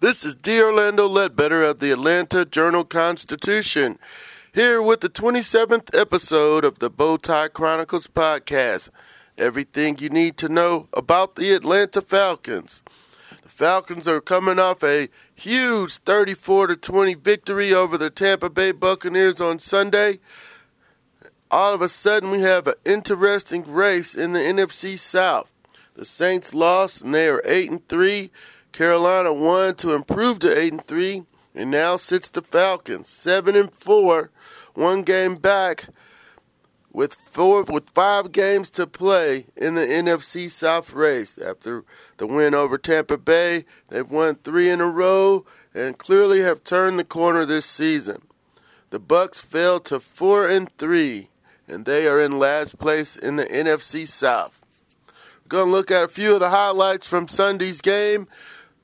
This is D. Orlando Ledbetter of the Atlanta Journal Constitution, here with the 27th episode of the Bowtie Chronicles podcast. Everything you need to know about the Atlanta Falcons. The Falcons are coming off a huge 34 to 20 victory over the Tampa Bay Buccaneers on Sunday. All of a sudden, we have an interesting race in the NFC South. The Saints lost and they are 8 and 3 Carolina won to improve to eight and three, and now sits the Falcons seven and four, one game back, with four with five games to play in the NFC South race. After the win over Tampa Bay, they've won three in a row and clearly have turned the corner this season. The Bucs fell to four and three, and they are in last place in the NFC South. We're going to look at a few of the highlights from Sunday's game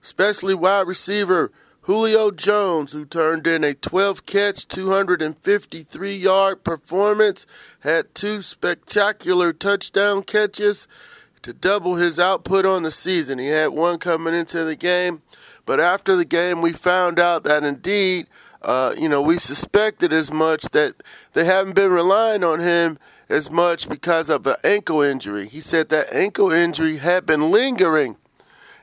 especially wide receiver Julio Jones, who turned in a 12 catch, 253 yard performance, had two spectacular touchdown catches to double his output on the season. He had one coming into the game, but after the game, we found out that indeed, uh, you know, we suspected as much that they haven't been relying on him as much because of an ankle injury. He said that ankle injury had been lingering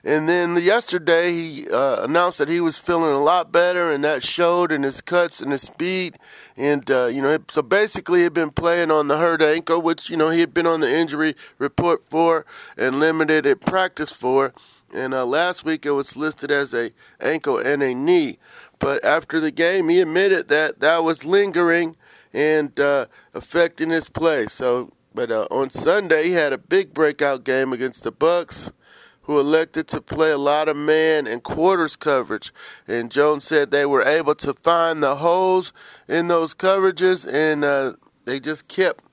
and then yesterday, he uh, announced that he was feeling a lot better, and that showed in his cuts and his speed. And, uh, you know, so basically, he had been playing on the hurt ankle, which, you know, he had been on the injury report for and limited at practice for. And uh, last week, it was listed as a ankle and a knee. But after the game, he admitted that that was lingering and uh, affecting his play. So, but uh, on Sunday, he had a big breakout game against the Bucs who elected to play a lot of man and quarters coverage. And Jones said they were able to find the holes in those coverages, and uh, they just kept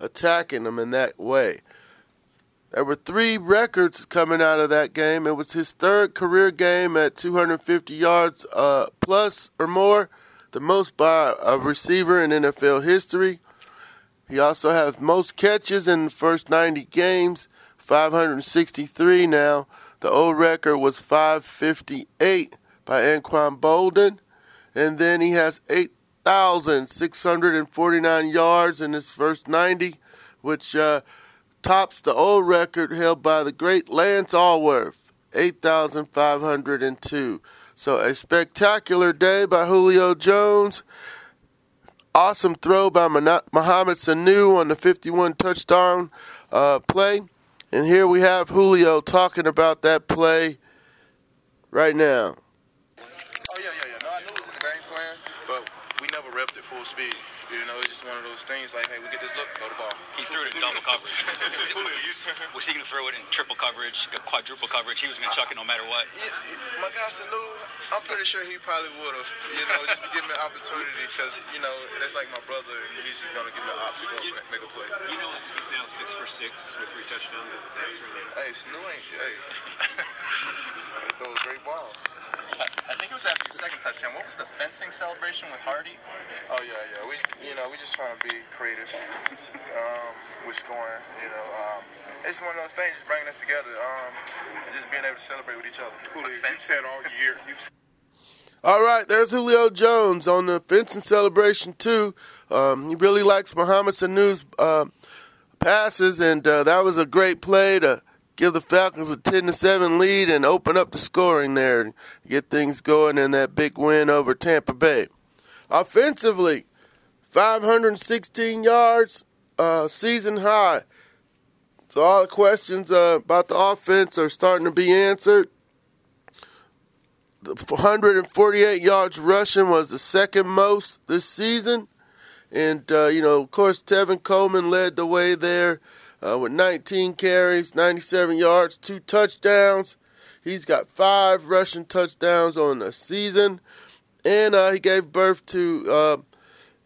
attacking them in that way. There were three records coming out of that game. It was his third career game at 250 yards uh, plus or more, the most by a receiver in NFL history. He also has most catches in the first 90 games 563 now. The old record was 558 by Anquan Boldin. And then he has 8,649 yards in his first 90, which uh, tops the old record held by the great Lance Alworth, 8,502. So a spectacular day by Julio Jones. Awesome throw by Mohamed Sanu on the 51 touchdown uh, play. And here we have Julio talking about that play right now. Oh, yeah, yeah, yeah. No, I knew it was a game plan, but we never repped at full speed. You know, it's just one of those things like, hey, we get this look, throw the ball. He threw it in double coverage. was, was, he going to throw it in triple coverage, quadruple coverage? He was going to chuck it no matter what. Yeah, my guy Sanu, I'm pretty sure he probably would have, you know, just to give me an opportunity because, you know, that's like my brother and he's just going to give me an opportunity to make a play. You know, he's now six for six with three touchdowns. Hey, Sanu ain't, hey. he throws a great ball. I think it was after your second touchdown. What was the fencing celebration with Hardy? Oh, yeah, yeah. We you know, we just trying to be creative um, with scoring. You know, um, it's one of those things, just bringing us together um, and just being able to celebrate with each other. Julio, you've said all year. All right, there's Julio Jones on the fencing celebration too. Um, he really likes Mohamed Sanu's uh, passes, and uh, that was a great play to give the Falcons a 10 to 7 lead and open up the scoring there, get things going in that big win over Tampa Bay. Offensively, 516 yards, uh, season high. So all the questions uh, about the offense are starting to be answered. The 148 yards rushing was the second most this season. And, uh, you know, of course, Tevin Coleman led the way there uh, with 19 carries, 97 yards, two touchdowns. He's got five rushing touchdowns on the season, and uh, he gave birth to.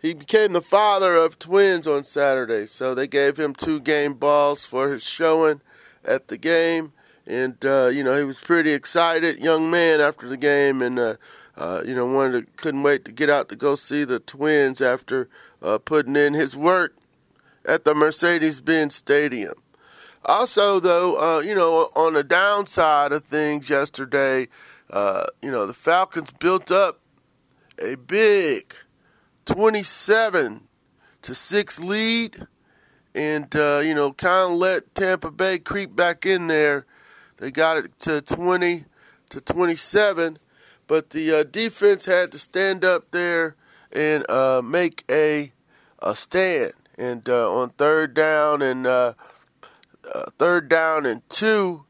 He became the father of twins on Saturday, so they gave him two game balls for his showing at the game, and uh, you know he was pretty excited, young man, after the game, and uh, uh, you know wanted to, couldn't wait to get out to go see the twins after uh, putting in his work at the Mercedes-Benz Stadium. Also, though, uh, you know, on the downside of things yesterday, uh, you know, the Falcons built up a big 27 to 6 lead and, uh, you know, kind of let Tampa Bay creep back in there. They got it to 20 to 27, but the uh, defense had to stand up there and uh, make a, a stand. And uh, on third down and uh, uh, third down and two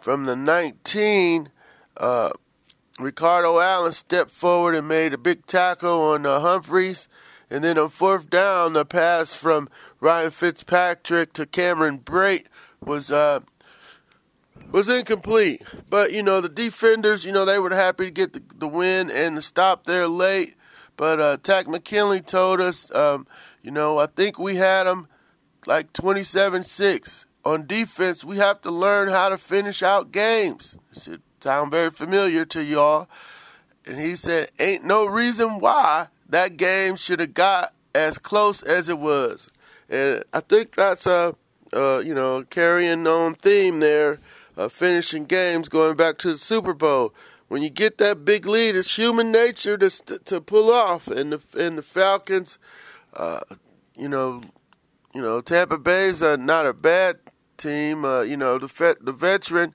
from the 19, uh, Ricardo Allen stepped forward and made a big tackle on uh, Humphries. And then on fourth down, the pass from Ryan Fitzpatrick to Cameron Brate was uh, was incomplete. But you know the defenders, you know they were happy to get the, the win and the stop there late. But uh, Takk McKinley told us, um, you know, I think we had them like 27-6 on defense. We have to learn how to finish out games. Should sound very familiar to y'all. And he said, ain't no reason why that game should have got as close as it was. And I think that's a, uh, you know, carrying on theme there, finishing games going back to the Super Bowl. When you get that big lead, it's human nature to to pull off, and the and the Falcons, uh, you know, you know, Tampa Bay's uh, not a bad team. Uh, you know, the the veteran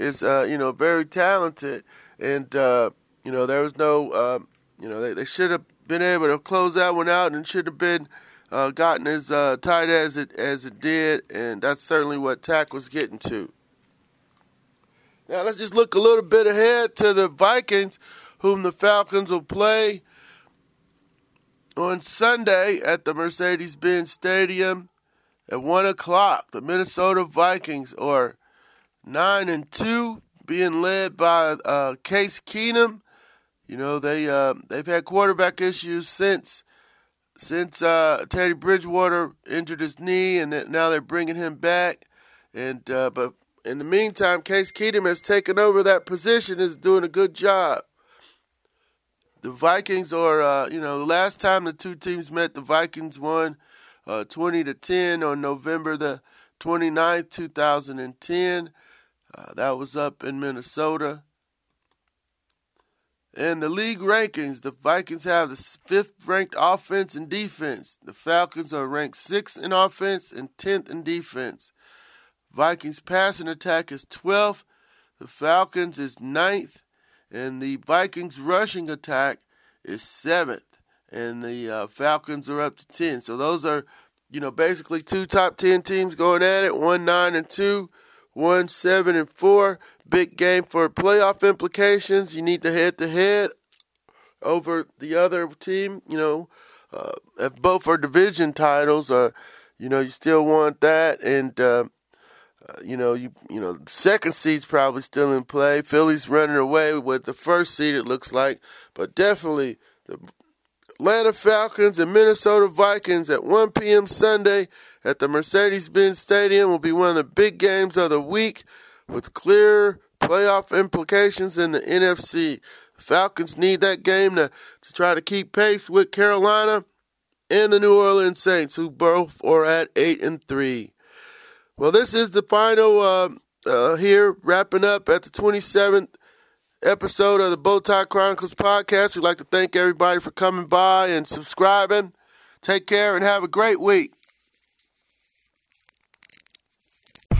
is uh, you know very talented, and uh, you know there was no uh, you know they, they should have been able to close that one out and should have been uh, gotten as uh, tight as it as it did, and that's certainly what Takk was getting to. Now let's just look a little bit ahead to the Vikings, whom the Falcons will play on Sunday at the Mercedes-Benz Stadium at one o'clock. The Minnesota Vikings are nine and two, being led by uh, Case Keenum. You know they uh, they've had quarterback issues since since uh, Teddy Bridgewater injured his knee, and now they're bringing him back. And uh, but in the meantime, Case Keenum has taken over that position, is doing a good job. The Vikings are, uh, you know, the last time the two teams met, the Vikings won uh, 20 to 10 on November the 29th, 2010. Uh, that was up in Minnesota. In the league rankings, the Vikings have the fifth ranked offense and defense. The Falcons are ranked sixth in offense and 10th in defense. Vikings passing attack is 12th. The Falcons is ninth. And the Vikings rushing attack is 7th. And the uh, Falcons are up to 10. So those are, you know, basically two top 10 teams going at it. One 9 and 2, one 7 and 4 big game for playoff implications. You need to head to head over the other team. You know, uh, if both are division titles, uh, you know, you still want that. And, uh, uh, you know, you you know, second seed's probably still in play. Philly's running away with the first seed, it looks like. But definitely the Atlanta Falcons and Minnesota Vikings at 1 p.m. Sunday at the Mercedes Benz Stadium will be one of the big games of the week with clear playoff implications in the NFC. The Falcons need that game to, to try to keep pace with Carolina and the New Orleans Saints, who both are at 8 and 3. Well, this is the final uh, uh, here, wrapping up at the 27th episode of the Bowtie Chronicles podcast. We'd like to thank everybody for coming by and subscribing. Take care and have a great week.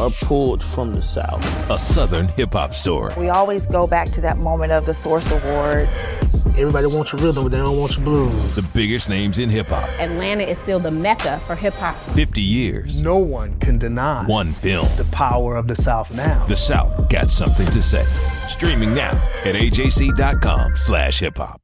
are pulled from the South. A Southern hip hop story. We always go back to that moment of the Source Awards. Everybody wants your rhythm, but they don't want your blues. The biggest names in hip hop. Atlanta is still the mecca for hip hop. 50 years. No one can deny one film. The power of the South now. The South got something to say. Streaming now at ajc.com slash hip hop.